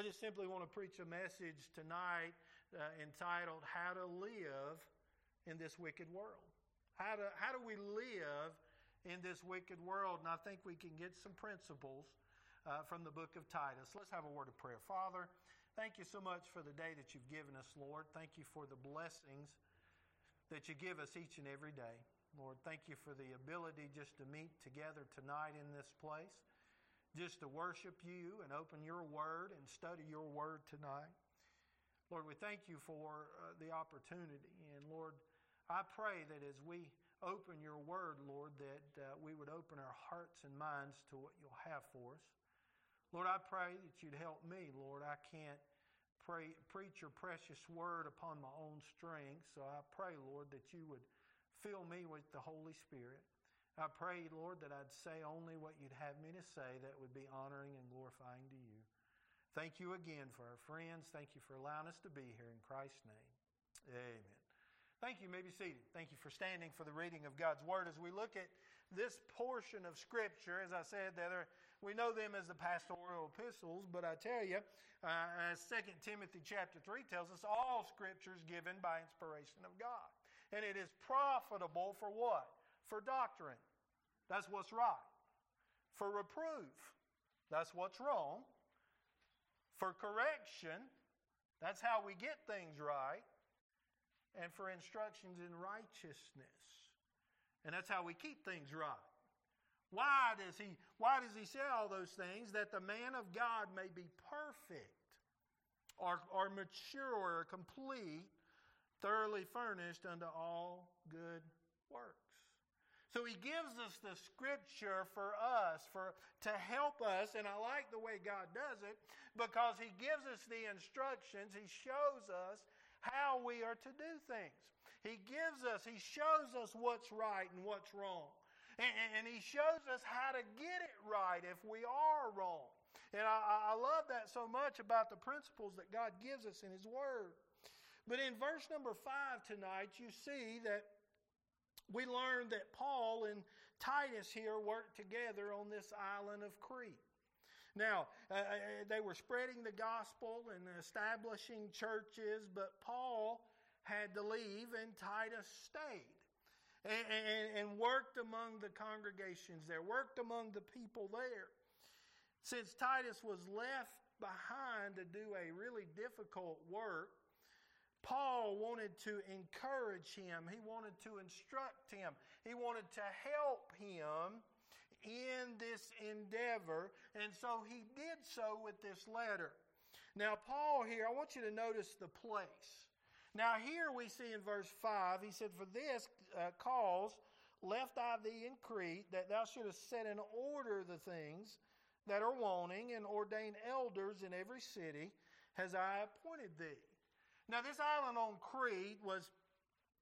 I just simply want to preach a message tonight uh, entitled How to Live in This Wicked World. How, to, how do we live in this wicked world? And I think we can get some principles uh, from the book of Titus. Let's have a word of prayer. Father, thank you so much for the day that you've given us, Lord. Thank you for the blessings that you give us each and every day. Lord, thank you for the ability just to meet together tonight in this place, just to worship you and open your word and study your word tonight. Lord, we thank you for uh, the opportunity. And Lord, I pray that as we open your word, Lord, that uh, we would open our hearts and minds to what you'll have for us. Lord, I pray that you'd help me, Lord. I can't pray, preach your precious word upon my own strength, so I pray, Lord, that you would fill me with the Holy Spirit. I pray, Lord, that I'd say only what you'd have me to say that would be honoring and glorifying to you. Thank you again for our friends. Thank you for allowing us to be here in Christ's name. Amen. Thank you. you may be seated. Thank you for standing for the reading of God's Word. As we look at this portion of Scripture, as I said, there, we know them as the pastoral epistles, but I tell you, uh, as 2 Timothy chapter 3 tells us, all Scripture is given by inspiration of God. And it is profitable for what? For doctrine. That's what's right. For reproof. That's what's wrong for correction, that's how we get things right, and for instructions in righteousness. And that's how we keep things right. Why does he why does he say all those things? That the man of God may be perfect or, or mature complete, thoroughly furnished unto all good works. So he gives us the scripture for us, for to help us, and I like the way God does it because he gives us the instructions. He shows us how we are to do things. He gives us, he shows us what's right and what's wrong. And, and he shows us how to get it right if we are wrong. And I, I love that so much about the principles that God gives us in his word. But in verse number five tonight, you see that we learned that Paul and Titus here worked together on this island of Crete. Now, uh, uh, they were spreading the gospel and establishing churches, but Paul had to leave and Titus stayed and, and, and worked among the congregations there, worked among the people there. Since Titus was left behind to do a really difficult work, Paul wanted to encourage him. He wanted to instruct him. He wanted to help him in this endeavor. And so he did so with this letter. Now, Paul here, I want you to notice the place. Now, here we see in verse 5, he said, For this uh, cause left I thee in Crete, that thou shouldest set in order the things that are wanting, and ordain elders in every city, as I appointed thee. Now, this island on Crete was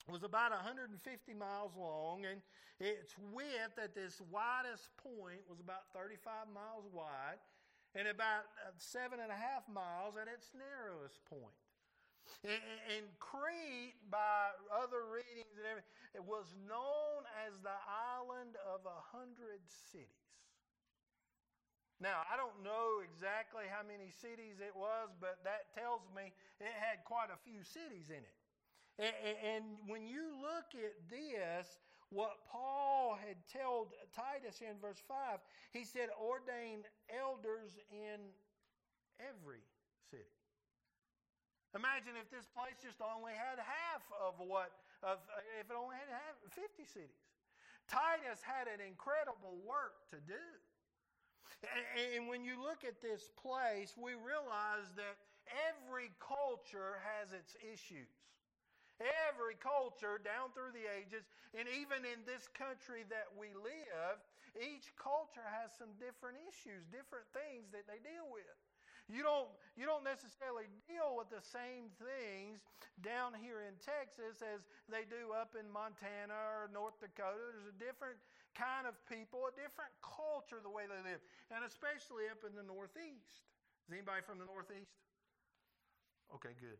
was about 150 miles long, and its width at this widest point was about 35 miles wide, and about uh, seven and a half miles at its narrowest point. And, and Crete, by other readings and everything, it was known as the island of a hundred cities. Now, I don't know exactly how many cities it was, but that tells me it had quite a few cities in it. And when you look at this, what Paul had told Titus in verse 5, he said, ordain elders in every city. Imagine if this place just only had half of what, of, if it only had half, 50 cities. Titus had an incredible work to do. And when you look at this place, we realize that every culture has its issues. Every culture down through the ages, and even in this country that we live, each culture has some different issues, different things that they deal with. You don't, you don't necessarily deal with the same things down here in Texas as they do up in Montana or North Dakota. There's a different kind of people, a different culture, the way they live, and especially up in the Northeast. Is anybody from the Northeast? Okay, good.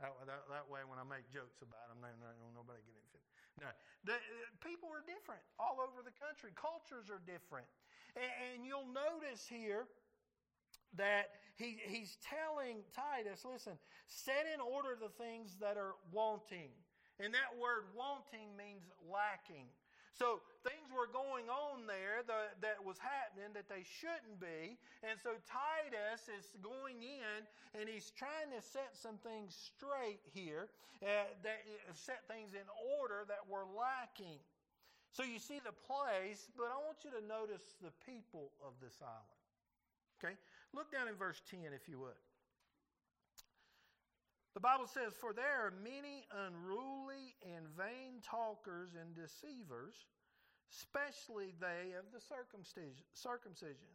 That, that, that way, when I make jokes about them, they nobody get anything. No, the, people are different all over the country. Cultures are different, and, and you'll notice here that he, he's telling Titus, listen, set in order the things that are wanting. And that word wanting means lacking. So things were going on there that, was happening that they shouldn't be. And so Titus is going in and he's trying to set some things straight here, uh, that uh, set things in order that were lacking. So you see the place, but I want you to notice the people of this island. Okay? Look down in verse 10 if you would. The Bible says, For there are many unruly and vain talkers and deceivers, especially they of the circumcision,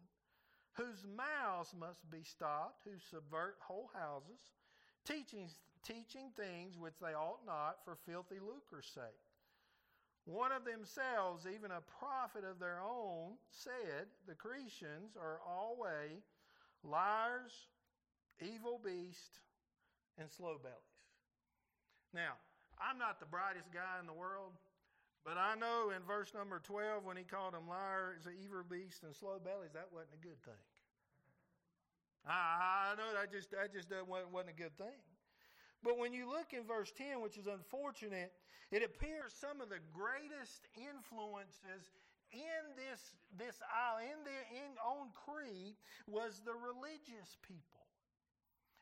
whose mouths must be stopped, who subvert whole houses, teaching, teaching things which they ought not for filthy lucre's sake. One of themselves, even a prophet of their own, said, The Cretians are always liars, evil beasts, and slow bellies. Now, I'm not the brightest guy in the world, but I know in verse number 12 when he called them liars, evil beasts, and slow bellies, that wasn't a good thing. I, know that just that just wasn't a good thing. But when you look in verse 10, which is unfortunate, it appears some of the greatest influences in this this island, in the in on Crete, was the religious people.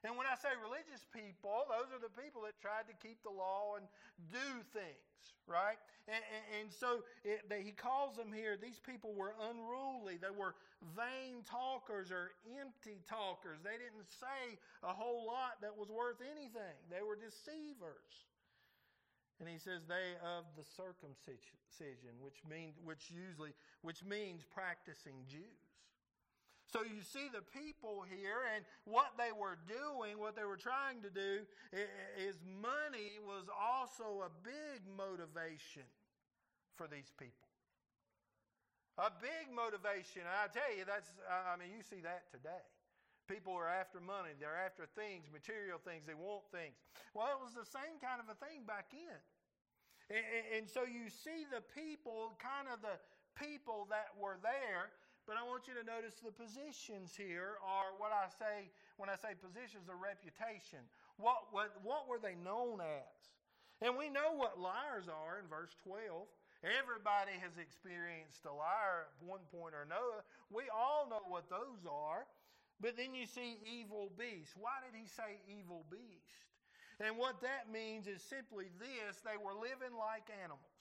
And when I say religious people, those are the people that tried to keep the law and do things, right? And, and, and so it, they, he calls them here, these people were unruly. They were vain talkers or empty talkers. They didn't say a whole lot that was worth anything, they were deceivers. And he says they of the circumcision, which means which usually which means practicing Jews. So you see the people here and what they were doing, what they were trying to do, is money was also a big motivation for these people. A big motivation. I tell you, that's, I mean, you see that today. People are after money, they're after things, material things, they want things. Well, it was the same kind of a thing back in. And, and so you see the people, kind of the people that were there, but I want you to notice the positions here are what I say when I say positions are reputation. What, what, what were they known as? And we know what liars are in verse 12. Everybody has experienced a liar at one point or another. We all know what those are. But then you see evil beast. Why did he say evil beast? And what that means is simply this they were living like animals.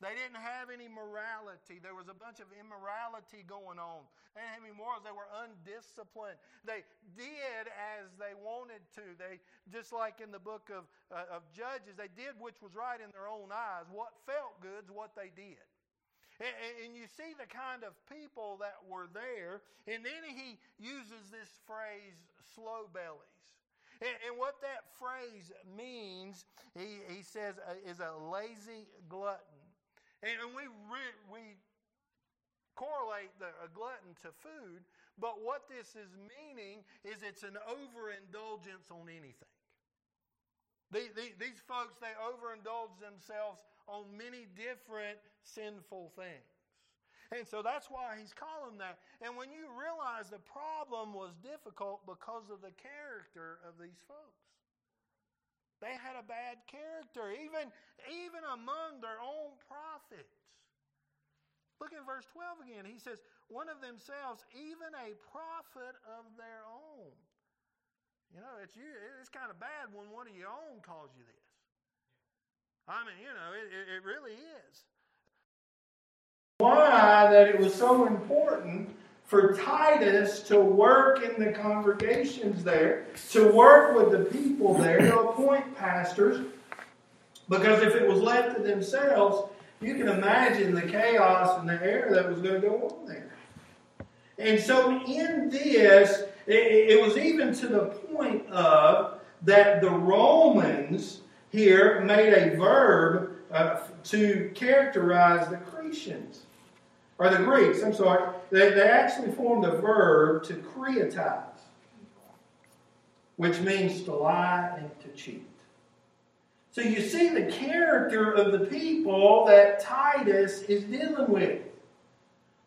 They didn't have any morality. There was a bunch of immorality going on. They didn't have any morals. They were undisciplined. They did as they wanted to. They, just like in the book of, uh, of Judges, they did which was right in their own eyes. What felt good is what they did. And, you see the kind of people that were there. And then he uses this phrase, slow bellies. And, and what that phrase means, he, he says, uh, is a lazy glutton. And we, re- we correlate the, a glutton to food, but what this is meaning is it's an overindulgence on anything. The, the, these folks, they overindulge themselves on many different sinful things. And so that's why he's calling that. And when you realize the problem was difficult because of the character of these folks. They had a bad character, even, even among their own prophets. Look at verse 12 again. He says, One of themselves, even a prophet of their own. You know, it's, it's kind of bad when one of your own calls you this. I mean, you know, it, it really is. Why that it was so important for Titus to work in the congregations there, to work with the people there, to appoint pastors, because if it was left to themselves, you can imagine the chaos and the error that was going to go on there. And so, in this, it, was even to the point of that the Romans here made a verb uh, to characterize the Cretians or the Greeks, I'm sorry, they, they actually formed a verb to creatize, which means to lie and to cheat. So you see the character of the people that Titus is dealing with.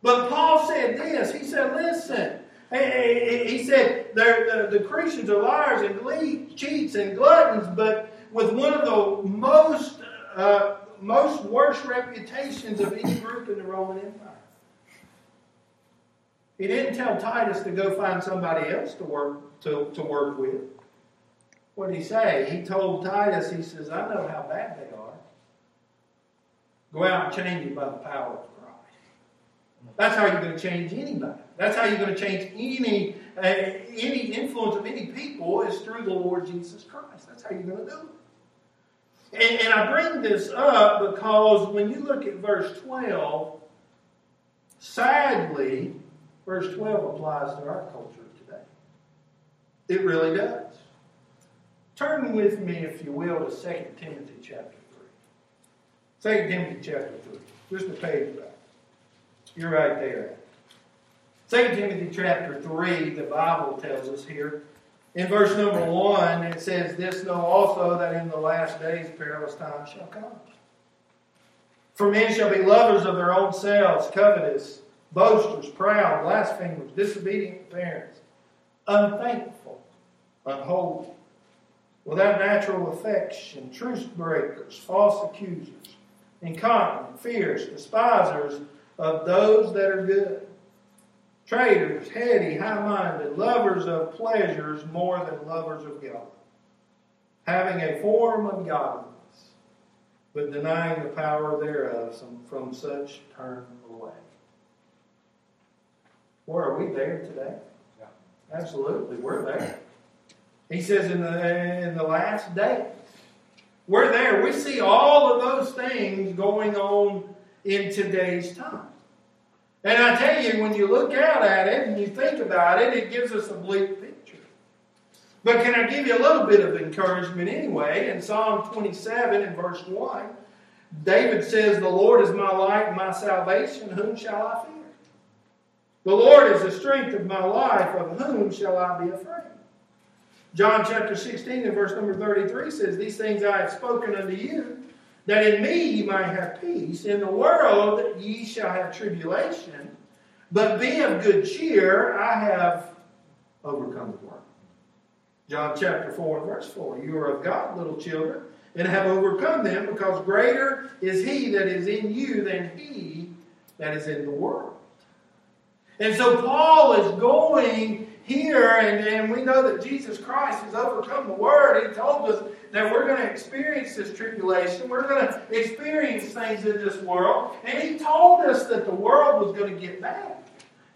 But Paul said this. He said, listen, He said the, the Cretians are liars and cheats and gluttons, but with one of the most uh, most worst reputations of any group in the Roman Empire. He didn't tell Titus to go find somebody else to work to, to work with. What did he say? He told Titus, he says, I know how bad they are. Go out and change it by the power of Christ. That's how you're going to change anybody. That's how you're going to change any uh, any influence of any people is through the Lord Jesus Christ. That's how you're going to do it. And, and I bring this up because when you look at verse 12, sadly, verse 12 applies to our culture today. It really does. Turn with me, if you will, to 2 Timothy chapter 3. 2 Timothy chapter 3. Just a page back. You're right there. 2 Timothy chapter 3, the Bible tells us here. In verse number 1, it says, This know also that in the last days perilous times shall come. For men shall be lovers of their own selves, covetous, boasters, proud, blasphemers, disobedient parents, unthankful, unholy, without natural affection, truce breakers, false accusers, incontinent, fierce, despisers of those that are good traitors, heady, high minded, lovers of pleasures more than lovers of God, having a form of godliness, but denying the power thereof, from such turn Where are we there today? Yeah. Absolutely, we're there. He says in the, in the last day. we're there. We see all of those things going on in today's time. And I tell you, when you look out at it and you think about it, it gives us a bleak picture. But can I give you a little bit of encouragement anyway? In Psalm 27 and verse 1, David says, The Lord is my light and my salvation. Whom shall I fear? The Lord is the strength of my life. Of whom shall I be afraid? John chapter 16 and verse number 33 says, These things I have spoken unto you that in me ye might have peace. In the world ye shall have tribulation, but be of good cheer. I have overcome the world. John chapter 4 and verse 4. You are of God, little children, and have overcome them, because greater is he that is in you than he that is in the world. And so Paul is going here, and, and we know that Jesus Christ has overcome the world. He told us that we're going to experience this tribulation. We're going to experience things in this world. And He told us that the world was going to get bad.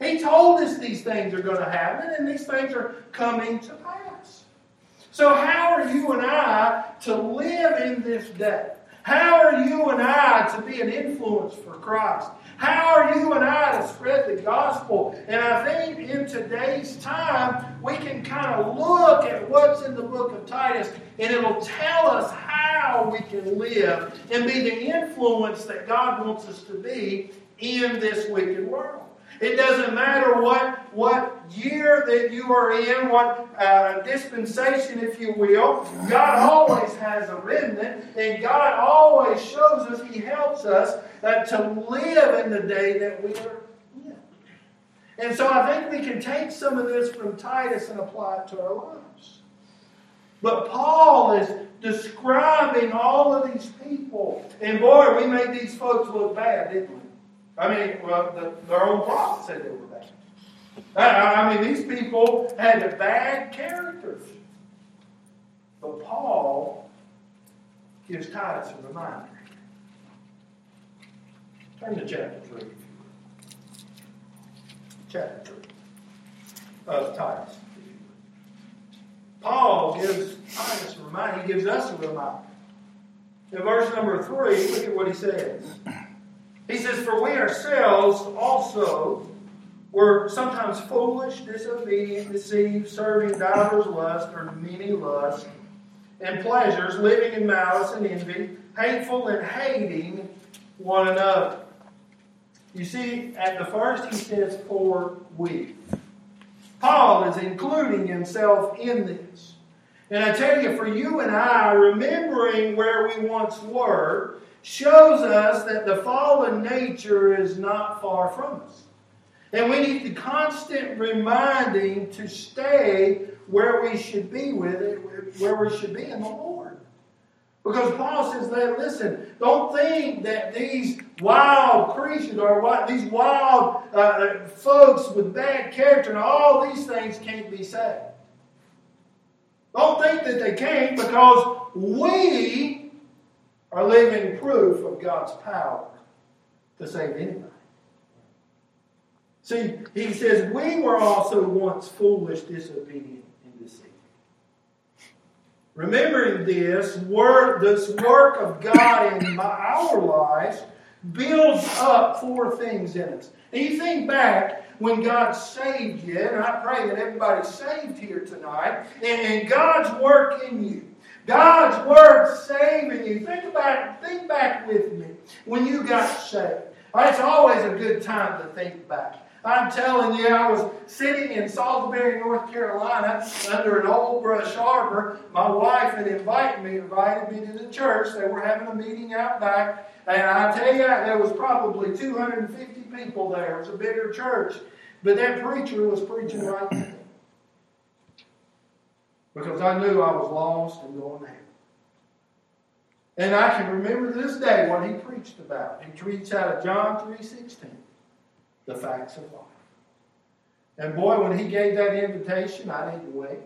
He told us these things are going to happen, and these things are coming to pass. So, how are you and I to live in this day? How are you and I to be an influence for Christ? How are you and I to spread the gospel? And I think in today's time, we can kind of look at what's in the book of Titus, and it'll tell us how we can live and be the influence that God wants us to be in this wicked world. It doesn't matter what, what year that you are in, what uh, dispensation, if you will. God always has a remnant, and God always shows us, He helps us uh, to live in the day that we are in. And so I think we can take some of this from Titus and apply it to our lives. But Paul is describing all of these people. And boy, we made these folks look bad, didn't we? I mean, well, the, their own prophet said they were bad. I, I mean, these people had bad characters. But Paul gives Titus a reminder. Turn to chapter 3. Chapter 3 of Titus. Paul gives Titus a reminder. He gives us a reminder. In verse number 3, look at what he says. He says, For we ourselves also were sometimes foolish, disobedient, deceived, serving divers lusts or many lusts and pleasures, living in malice and envy, hateful and hating one another. You see, at the first he says, For we. Paul is including himself in this. And I tell you, for you and I, remembering where we once were, shows us that the fallen nature is not far from us. And we need the constant reminding to stay where we should be with it, where we should be in the Lord. Because Paul says that, listen, don't think that these wild creatures or these wild uh, uh, folks with bad character and all these things can't be saved. Don't think that they can't because we are living proof of God's power to save anybody. See, he says, we were also once foolish, disobedient, and deceived. Remembering this work, this work of God in our lives builds up four things in us. And you think back when God saved you, and I pray that everybody's saved here tonight, and God's work in you. God's word saving you. Think about think back with me when you got saved. It's always a good time to think back. I'm telling you, I was sitting in Salisbury, North Carolina, under an old brush arbor. My wife had invited me, invited me to the church. They were having a meeting out back, and I tell you, there was probably 250 people there. It was a bigger church, but that preacher was preaching right because I knew I was lost and going to hell. And I can remember to this day what he preached about. He preached out of John 3.16 the facts of life. And boy, when he gave that invitation, I didn't wait.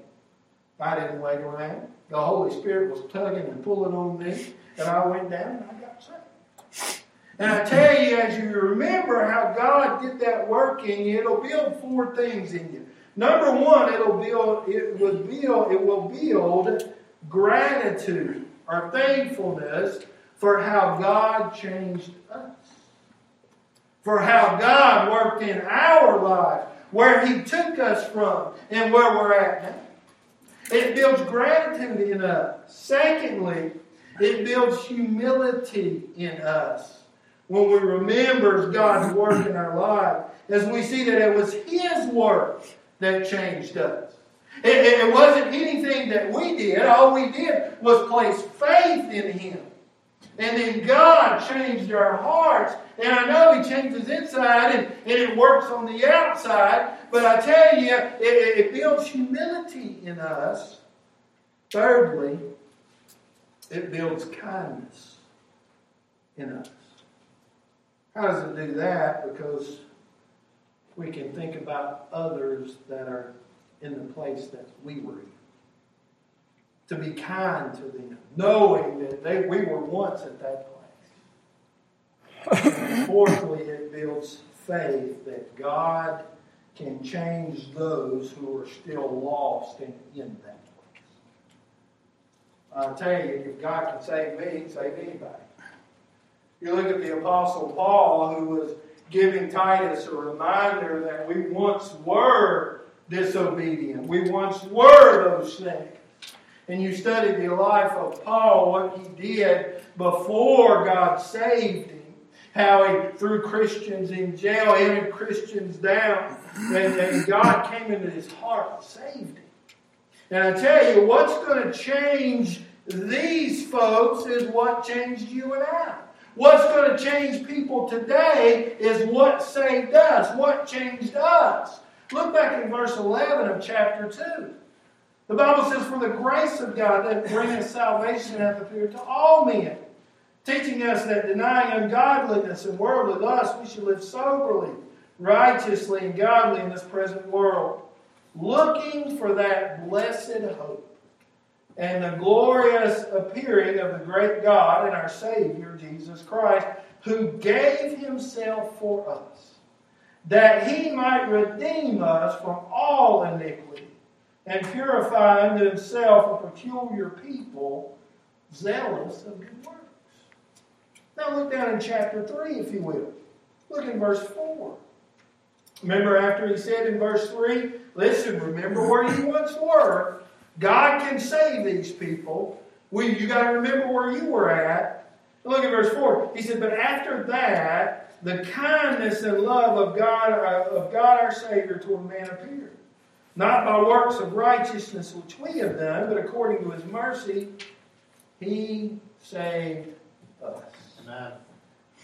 I didn't wait around. The Holy Spirit was tugging and pulling on me, and I went down and I got saved. And I tell you, as you remember how God did that work in you, it'll build four things in you. Number one, it'll build, it will build, it will build gratitude or thankfulness for how God changed us for how God worked in our lives, where He took us from, and where we're at now. It builds gratitude in us. Secondly, it builds humility in us. When we remember God's work in our life, as we see that it was His work that changed us. It, it wasn't anything that we did. All we did was place faith in Him. And then God changed our hearts. And I know He changes inside and, and it works on the outside. But I tell you, it, it builds humility in us. Thirdly, it builds kindness in us. How does it do that? Because we can think about others that are in the place that we were in to be kind to them, knowing that they, we were once at that place. Fourthly, it builds faith that God can change those who are still lost in, in that place. I tell you, if God can save me, save anybody. You look at the Apostle Paul, who was giving Titus a reminder that we once were disobedient. We once were those things and you study the life of Paul, what he did before God saved him, how he threw Christians in jail, handed Christians down, and, and God came into his heart and saved him. And I tell you, what's going to change these folks is what changed you and I. What's going to change people today is what saved us, what changed us. Look back in verse 11 of chapter 2. The Bible says, For the grace of God that bringeth salvation hath appeared to all men, teaching us that denying ungodliness and worldly lust, we should live soberly, righteously, and godly in this present world, looking for that blessed hope and the glorious appearing of the great God and our Savior, Jesus Christ, who gave himself for us, that he might redeem us from all iniquity and purify unto himself a peculiar people, zealous of good works. Now look down in chapter 3, if you will. Look in verse 4. Remember after he said in verse 3, listen, remember where you once were. God can save these people. We, you got to remember where you were at. Look at verse 4. He said, But after that, the kindness and love of God, uh, of God our Savior toward man appeared not by works of righteousness which we have done, but according to his mercy, he saved us. Amen.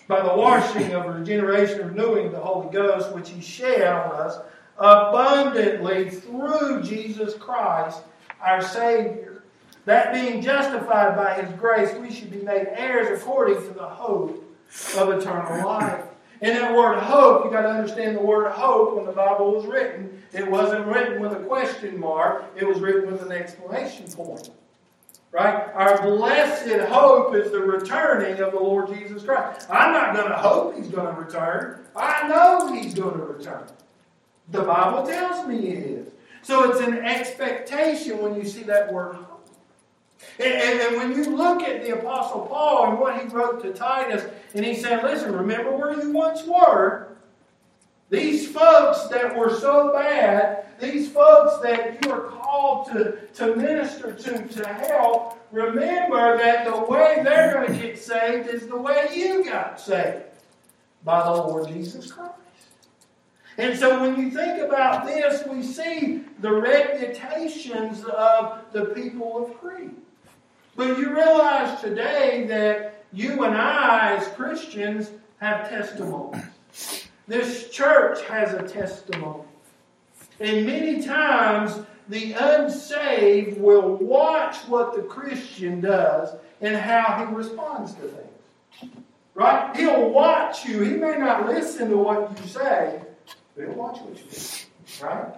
by the washing of regeneration, renewing the Holy Ghost, which He shed on us abundantly through Jesus Christ, our Savior. That being justified by His grace, we should be made heirs according to the hope of eternal life. And that word hope, you got to understand the word hope when the Bible was written. It wasn't written with a question mark, it was written with an exclamation point. Right? Our blessed hope is the returning of the Lord Jesus Christ. I'm not going to hope He's going to return. I know He's going to return. The Bible tells me He is. So it's an expectation when you see that word. And, and, and, when you look at the Apostle Paul and what he wrote to Titus, and he said, Listen, remember where you once were. These folks that were so bad, these folks that you are called to, to minister to, to help, remember that the way they're going to get saved is the way you got saved by the Lord Jesus Christ. And so when you think about this, we see the reputations of the people of Crete. But you realize today that you and I, as Christians, have testimonies. This church has a testimony. And many times, the unsaved will watch what the Christian does and how he responds to things. Right? He'll watch you. He may not listen to what you say, but he'll watch what you do. Right?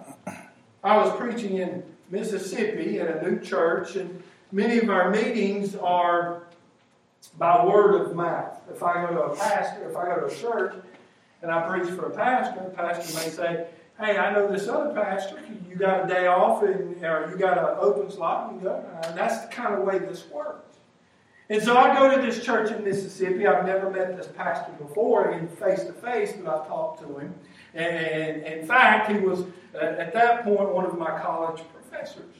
I was preaching in Mississippi at a new church, and many of our meetings are by word of mouth. If I go to a pastor, if I go to a church, and I preach for a pastor, the pastor may say, Hey, I know this other pastor, you got a day off and or you got an open slot, and go. And that's the kind of way this works. And so I go to this church in Mississippi. I've never met this pastor before in face to face, but I've talked to him. And in fact, he was uh, at that point one of my college professors.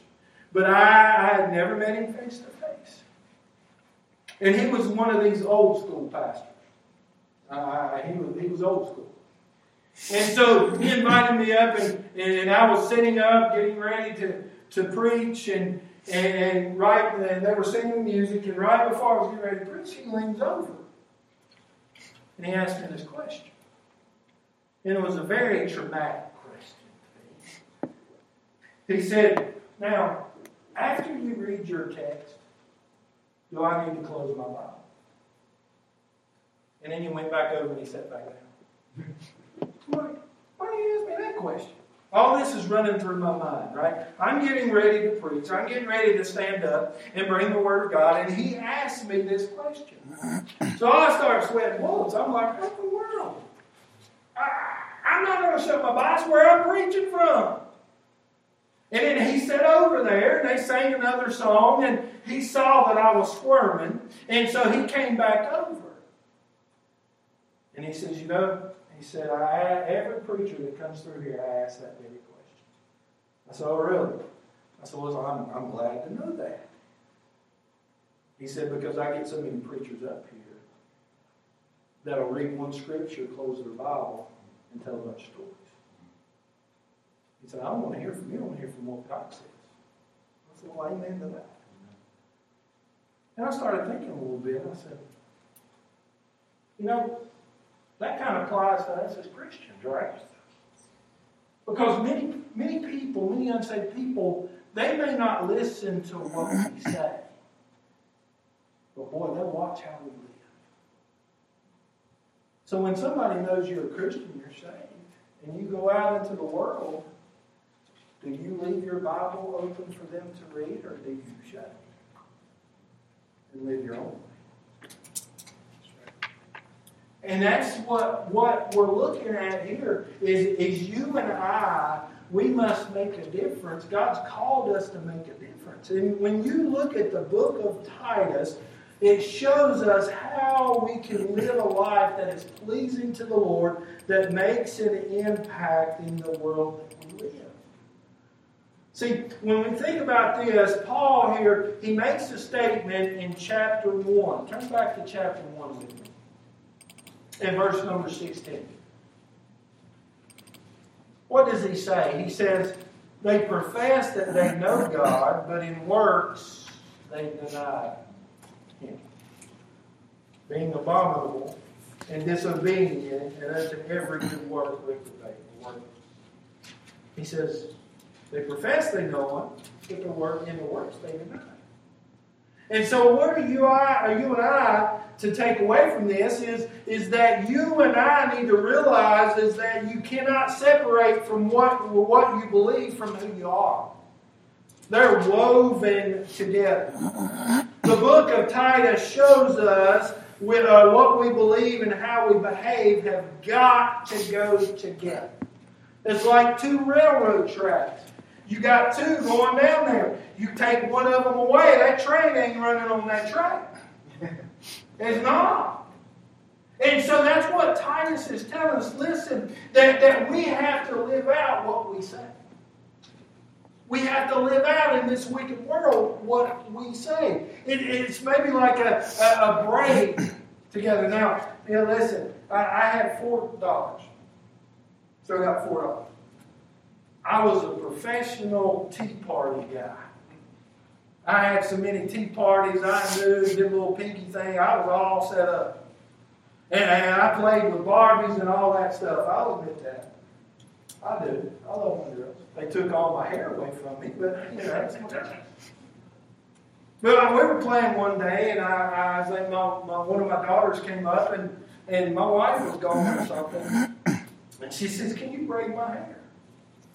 But I, I had never met him face to face. And he was one of these old school pastors. Uh, he, was, he was old school. And so he invited me up, and, and I was sitting up, getting ready to, to preach, and, and right, and they were singing music, and right before I was getting ready to preach, he leans over. And he asked me this question. And it was a very traumatic question. He said, Now, after you read your text, do I need to close my Bible? And then he went back over and he sat back down. why, why do you ask me that question? All this is running through my mind, right? I'm getting ready to preach. I'm getting ready to stand up and bring the Word of God. And he asked me this question. So I start sweating bullets. I'm like, what the world? I'm not going to shut my Bible where I'm preaching from. And then he sat over there and they sang another song and he saw that I was squirming. And so he came back over. And he says, You know, he said, I, every preacher that comes through here, I ask that very question. I said, Oh, really? I said, Well, I'm, I'm glad to know that. He said, Because I get so many preachers up here that'll read one scripture, close their Bible, and tell a bunch of stories. He said, I don't want to hear from you, I want to hear from what God says. I said, Well, amen to that. And I started thinking a little bit. I said, You know, that kind of applies to us as Christians, right? Because many, many people, many unsaved people, they may not listen to what we say. But boy, they'll watch how we live. So when somebody knows you're a Christian, you're saved, and you go out into the world, do you leave your Bible open for them to read, or do you shut it and live your own way? and that's what, what we're looking at here is, is you and I, we must make a difference. God's called us to make a difference. And when you look at the book of Titus, it shows us how we can live a life that is pleasing to the Lord, that makes an impact in the world that we live. See, when we think about this, Paul here, he makes a statement in chapter 1. Turn back to chapter 1 with me in verse number 16. What does he say? He says, They profess that they know God, but in works they deny being abominable and disobedient, and unto every good work reprobate. He says, they profess they know him, but the work in the works they deny. And so, what are you, I, are you and I to take away from this is, is that you and I need to realize is that you cannot separate from what, what you believe from who you are. They're woven together. The book of Titus shows us with, uh, what we believe and how we behave have got to go together. It's like two railroad tracks. You got two going down there. You take one of them away, that train ain't running on that track. It's not. And so that's what Titus is telling us. Listen, that, that we have to live out what we say. We have to live out in this wicked world what we say. It, it's maybe like a, a, a braid together. Now, you know, listen, I, I had four dollars. So I got four dollars. I was a professional tea party guy. I had so many tea parties. I knew, did a little pinky thing. I was all set up. And, and I played with Barbies and all that stuff. I'll admit that. I do. I love my girls. They took all my hair away from me, but you know, that's But we were playing one day, and I, I think my, my, one of my daughters came up, and, and my wife was gone or something. And she says, Can you braid my hair?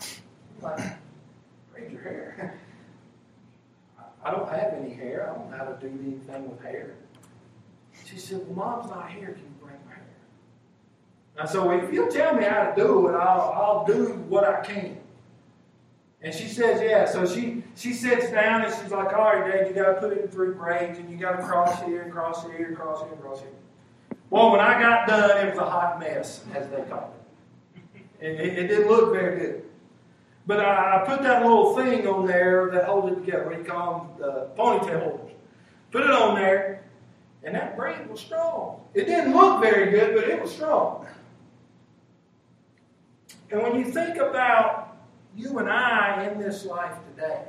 I'm like, braid your hair. I don't have any hair. I don't know how to do anything with hair. She said, Well, mom's not here. Can you braid my hair? And so if you'll tell me how to do it, I'll, I'll do what I can. And she says, yeah. So she she sits down and she's like, all right, Dad, you got to put it in three braids and you got to cross here and cross here and cross here and cross here. Well, when I got done, it was a hot mess, as they call it. It, it, it didn't look very good. But I, I, put that little thing on there that holds it together. What do you call them? The ponytail holders. Put it on there, and that braid was strong. It didn't look very good, but it was strong. And when you think about you and I in this life today,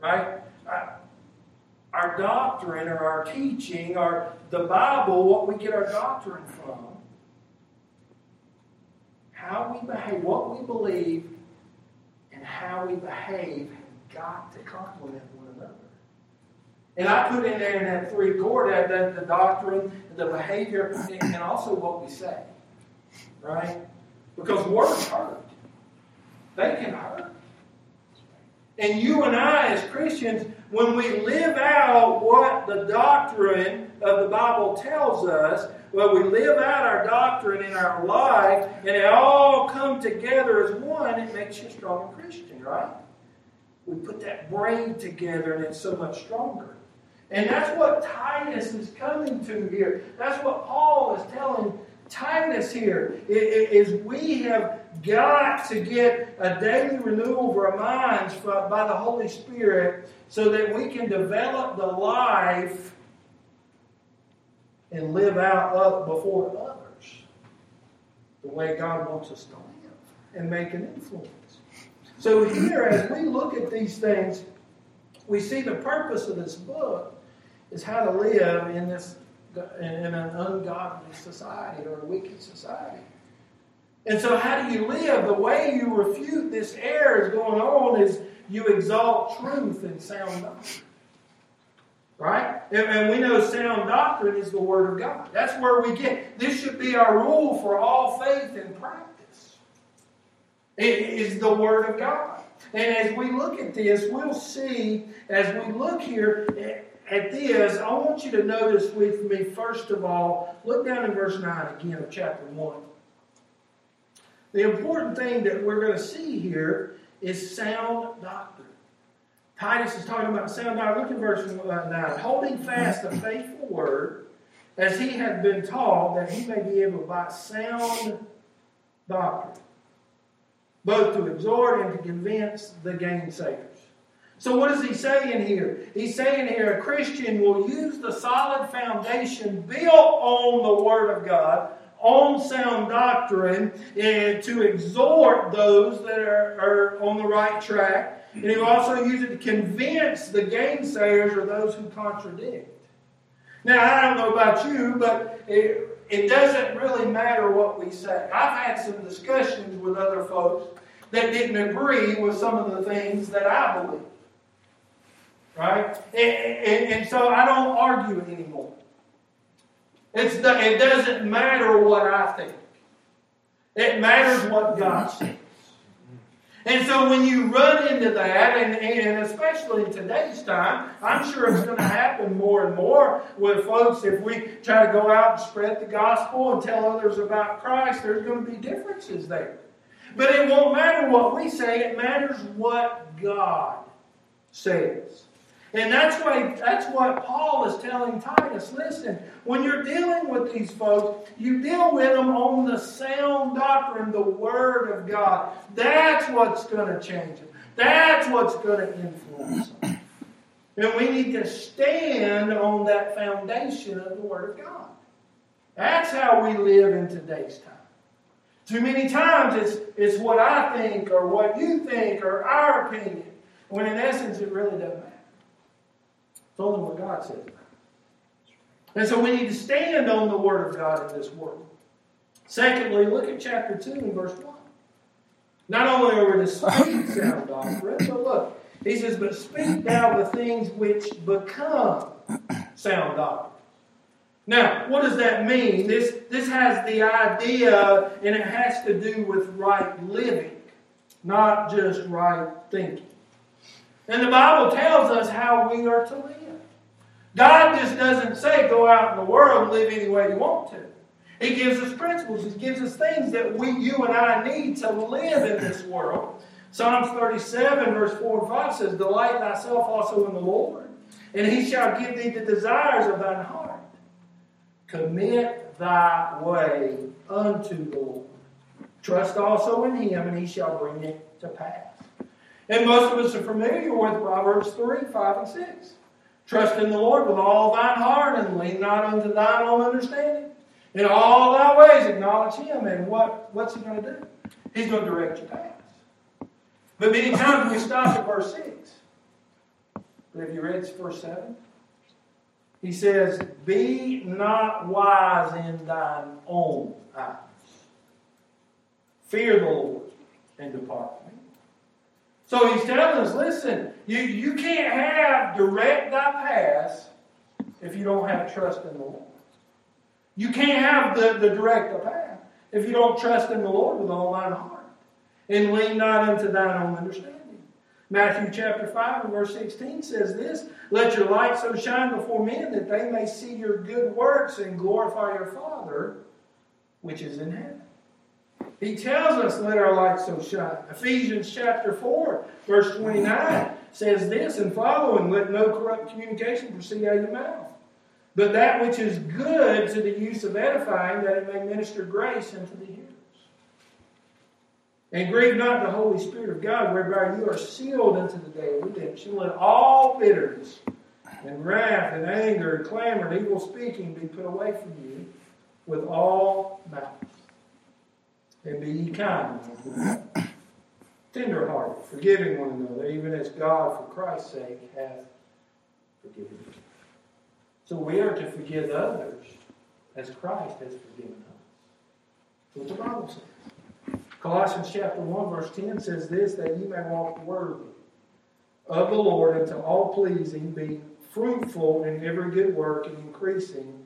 right? Our doctrine or our teaching or the Bible, what we get our doctrine from, how we behave, what we believe, and how we behave have got to complement one another. And I put in there in that three core that, the doctrine, the behavior, and also what we say. Right? Because words hurt. They can hurt. And you and I, as Christians, when we live out what the doctrine of the Bible tells us, when we live out our doctrine in our life, and it all come together as one, it makes you a stronger Christian, right? We put that brain together, and it's so much stronger. And that's what Titus is coming to here. That's what Paul is telling Titus here. Is we have got to get a daily renewal of our minds by the Holy Spirit so that we can develop the life and live out up before others the way God wants us to live and make an influence. So, here, as we look at these things, we see the purpose of this book is how to live in this in an ungodly society or a wicked society. And so, how do you live? The way you refute this error is going on is you exalt truth and sound doctrine. Right? And, and, we know sound doctrine is the Word of God. That's where we get. This should be our rule for all faith and practice. It is the Word of God. And as we look at this, we'll see, as we look here at this, I want you to notice with me, first of all, look down in verse 9 again of chapter 1. The important thing that we're going to see here is sound doctrine. Titus is talking about sound doctrine. Look at verse uh, 9. Holding fast the faithful word as he had been taught, that he may be able by sound doctrine, both to exhort and to convince the gainsayers. So, what is he saying here? He's saying here a Christian will use the solid foundation built on the Word of God, on sound doctrine, and to exhort those that are, are on the right track and he will also use it to convince the gainsayers or those who contradict. Now, I don't know about you, but it, it doesn't really matter what we say. I've had some discussions with other folks that didn't agree with some of the things that I believe. Right? And, and, and so I don't argue anymore. It's the, it doesn't matter what I think. It matters what God says. And so when you run into that, and, and especially in today's time, I'm sure it's going to happen more and more with folks. If we try to go out and spread the gospel and tell others about Christ, there's going to be differences there. But it won't matter what we say, it matters what God says. And that's why that's what Paul is telling Titus. Listen, when you're dealing with these folks, you deal with them on the sound doctrine, the Word of God. That's what's going to change them. That's what's going to influence them. And we need to stand on that foundation of the Word of God. That's how we live in today's time. Too many times it's, it's what I think or what you think or our opinion, when in essence it really doesn't matter. It's only what God says. And so we need to stand on the Word of God in this world. Secondly, look at chapter 2 and verse 1. Not only are we to speak sound doctrine, but look, he says, But speak thou the things which become sound doctrine. Now, what does that mean? This, this has the idea, and it has to do with right living, not just right thinking. And the Bible tells us how we are to live. God just doesn't say go out in the world and live any way you want to. He gives us principles. He gives us things that we, you and I need to live in this world. Psalms 37, verse 4 and 5 says, Delight thyself also in the Lord, and he shall give thee the desires of thine heart. Commit thy way unto the Lord. Trust also in him, and he shall bring it to pass. And most of us are familiar with Proverbs 3, 5, and 6. Trust in the Lord with all thine heart and lean not unto thine own understanding. In all thy ways acknowledge him. And what, what's he going to do? He's going to direct your paths. But many times we stop at verse 6. But have you read verse 7? He says, Be not wise in thine own eyes. Fear the Lord and depart so he's telling us, listen, you, you can't have direct thy path if you don't have trust in the Lord. You can't have the, the direct the path if you don't trust in the Lord with all thine heart. And lean not unto thine own understanding. Matthew chapter 5 and verse 16 says this Let your light so shine before men that they may see your good works and glorify your Father which is in heaven. He tells us, let our light so shine. Ephesians chapter 4, verse 29 says this and following, let no corrupt communication proceed out of your mouth, but that which is good to the use of edifying, that it may minister grace unto the hearers. And grieve not the Holy Spirit of God, whereby you are sealed unto the day of redemption. Let all bitterness and wrath and anger and clamor and evil speaking be put away from you with all malice and be ye kind, tenderhearted, forgiving one another, even as God, for Christ's sake, hath forgiven you. So we are to forgive others as Christ has forgiven us. What the Bible says. Colossians chapter 1, verse 10 says this, that ye may walk worthy of the Lord unto all pleasing, being fruitful in every good work and increasing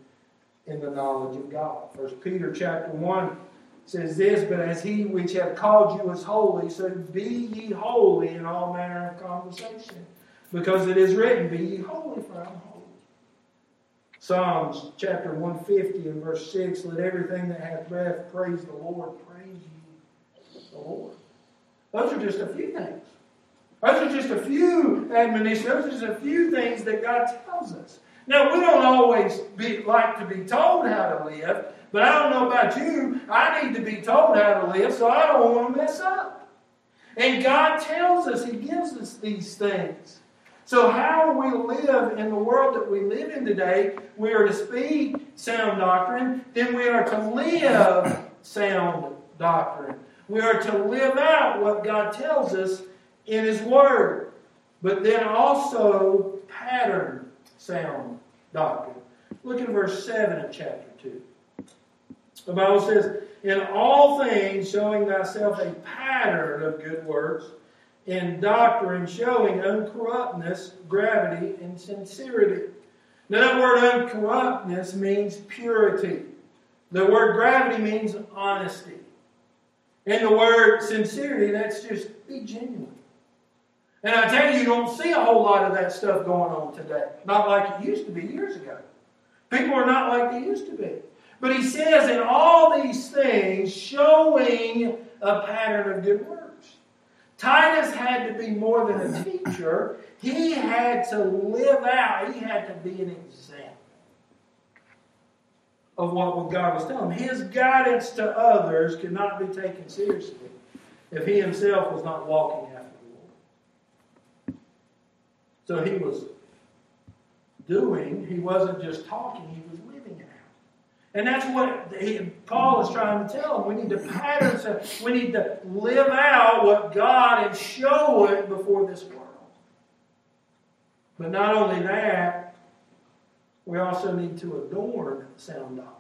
in the knowledge of God. First Peter chapter 1 says this, but as he which hath called you is holy, so be ye holy in all manner of conversation. Because it is written, Be ye holy, for I am holy. Psalms chapter 150 and verse 6 Let everything that hath breath praise the Lord. Praise ye the Lord. Those are just a few things. Those are just a few admonitions. Those are just a few things that God tells us. Now, we don't always be, like to be told how to live, but I don't know about you. I need to be told how to live, so I don't want to mess up. And God tells us, He gives us these things. So, how we live in the world that we live in today, we are to speak sound doctrine, then we are to live sound doctrine. We are to live out what God tells us in His Word, but then also pattern sound doctrine. Look at verse 7 of chapter 2. The Bible says, In all things showing thyself a pattern of good works, in doctrine showing uncorruptness, gravity, and sincerity. Now, that word uncorruptness means purity. The word gravity means honesty. And the word sincerity, that's just be genuine. And I tell you, you don't see a whole lot of that stuff going on today. Not like it used to be years ago. People are not like they used to be. But he says in all these things, showing a pattern of good works. Titus had to be more than a teacher, he had to live out, he had to be an example of what God was telling him. His guidance to others could not be taken seriously if he himself was not walking after the Lord. So he was doing, he wasn't just talking, he was. And that's what he, Paul is trying to tell them. We need to pattern, so we need to live out what God and show it before this world. But not only that, we also need to adorn sound doctrine.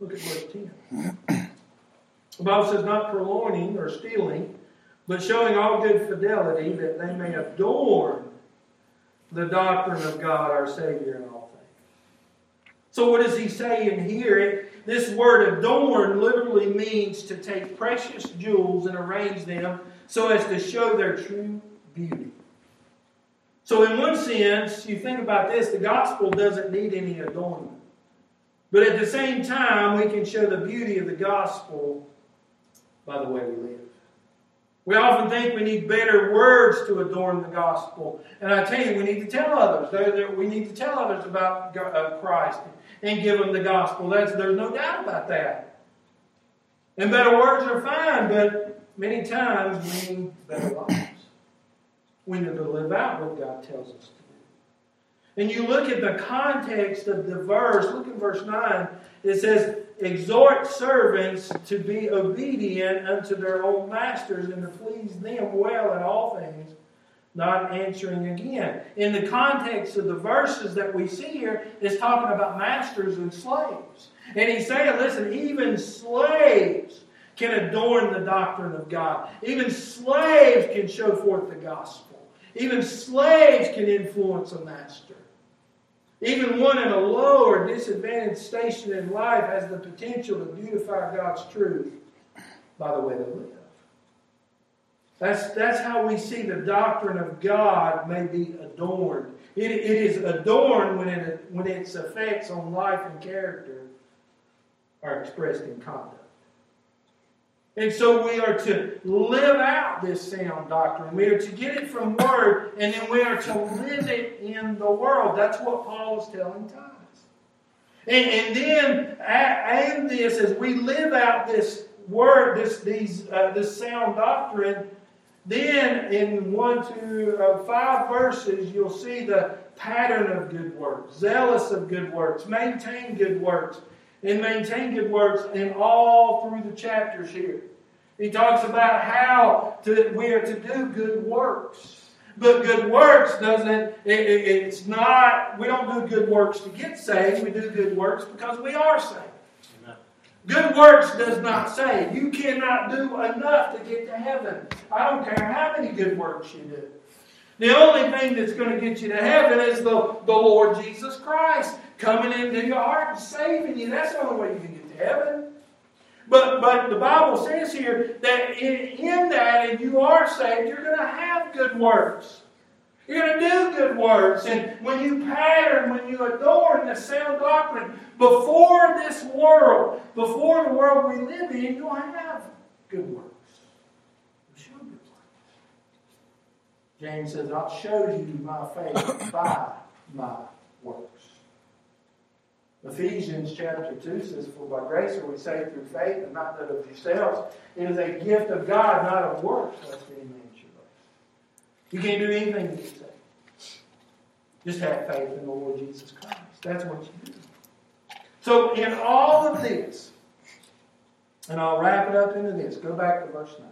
Look at verse 10. The Bible says, not purloining or stealing, but showing all good fidelity that they may adorn the doctrine of God our Savior in all. So, what does he say in here? This word adorn literally means to take precious jewels and arrange them so as to show their true beauty. So, in one sense, you think about this the gospel doesn't need any adornment. But at the same time, we can show the beauty of the gospel by the way we live. We often think we need better words to adorn the gospel. And I tell you, we need to tell others. We need to tell others about uh, Christ and give them the gospel. That's, there's no doubt about that. And better words are fine, but many times we need better lives. We need to live out what God tells us to do. And you look at the context of the verse, look at verse 9. It says, Exhort servants to be obedient unto their own masters and to please them well in all things, not answering again. In the context of the verses that we see here, it's talking about masters and slaves. And he's saying, listen, even slaves can adorn the doctrine of God. Even slaves can show forth the gospel. Even slaves can influence a master. Even one in a low or disadvantaged station in life has the potential to beautify God's truth by the way they live. That's, that's how we see the doctrine of God may be adorned. It, it is adorned when, it, when its effects on life and character are expressed in conduct. And so we are to live out this sound doctrine. We are to get it from Word, and then we are to live it in the world. That's what Paul is telling Titus. And, and then, add this, as we live out this Word, this, these, uh, this sound doctrine, then in one to uh, five verses, you'll see the pattern of good works, zealous of good works, maintain good works, and maintain good works in all through the chapters here. He talks about how to, we are to do good works. But good works doesn't, it, it, it's not, we don't do good works to get saved. We do good works because we are saved. Good works does not save. You cannot do enough to get to heaven. I don't care how many good works you do. The only thing that's going to get you to heaven is the, the Lord Jesus Christ coming into your heart and saving you. That's the only way you can get to heaven. But, but the Bible says here that in, in that, if you are saved, you're going to have good works. You're going to do good works. And when you pattern, when you adorn the sound doctrine before this world, before the world we live in, you'll have good works. Show good works. James says, I'll show you my faith by my works. Ephesians chapter 2 says, For by grace are we saved through faith, and not that of yourselves. It is a gift of God, not of works, lest any man. You can't do anything saved. Just have faith in the Lord Jesus Christ. That's what you do. So, in all of this, and I'll wrap it up into this, go back to verse 9.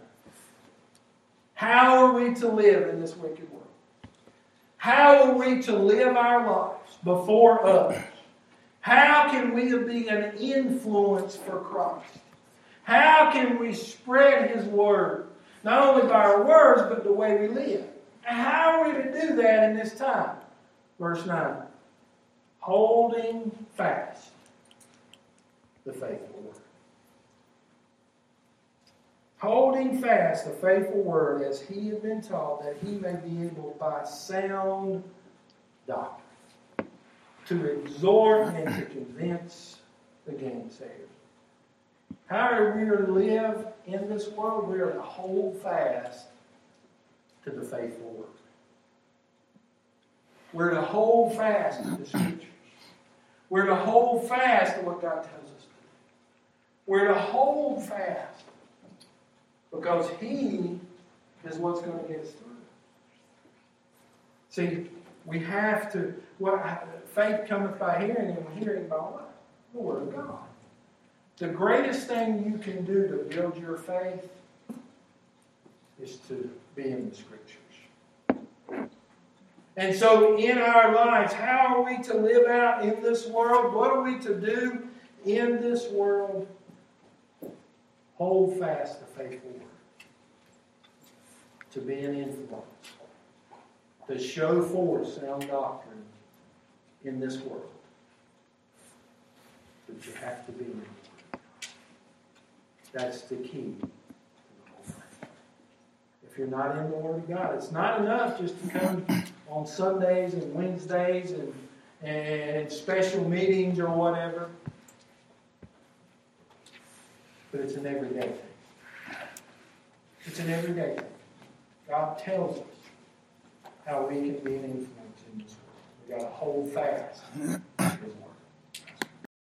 How are we to live in this wicked world? How are we to live our lives before others? How can we be an influence for Christ? How can we spread His Word? Not only by our words, but the way we live. How are we to do that in this time? Verse 9 holding fast the faithful word. Holding fast the faithful word as he had been taught, that he may be able by sound doctrine to exhort and to convince the gainsayers. How are we to live in this world? We are to hold fast to the faithful word. We're to hold fast to the scriptures. We're to hold fast to what God tells us to do. We're to hold fast because He is what's going to get us through. See, we have to, what faith cometh by hearing, and hearing by what? The Word of God. The greatest thing you can do to build your faith is to be in the Scriptures. And so, in our lives, how are we to live out in this world? What are we to do in this world? Hold fast the faithful word. To be an influence. To show forth sound doctrine in this world. But you have to be in That's the key if you're not in the Word of God. It's not enough just to come on Sundays and Wednesdays and, and special meetings or whatever. But it's an everyday thing. It's an everyday thing. God tells us how we can be an influence in this world. We've got to hold fast His Word.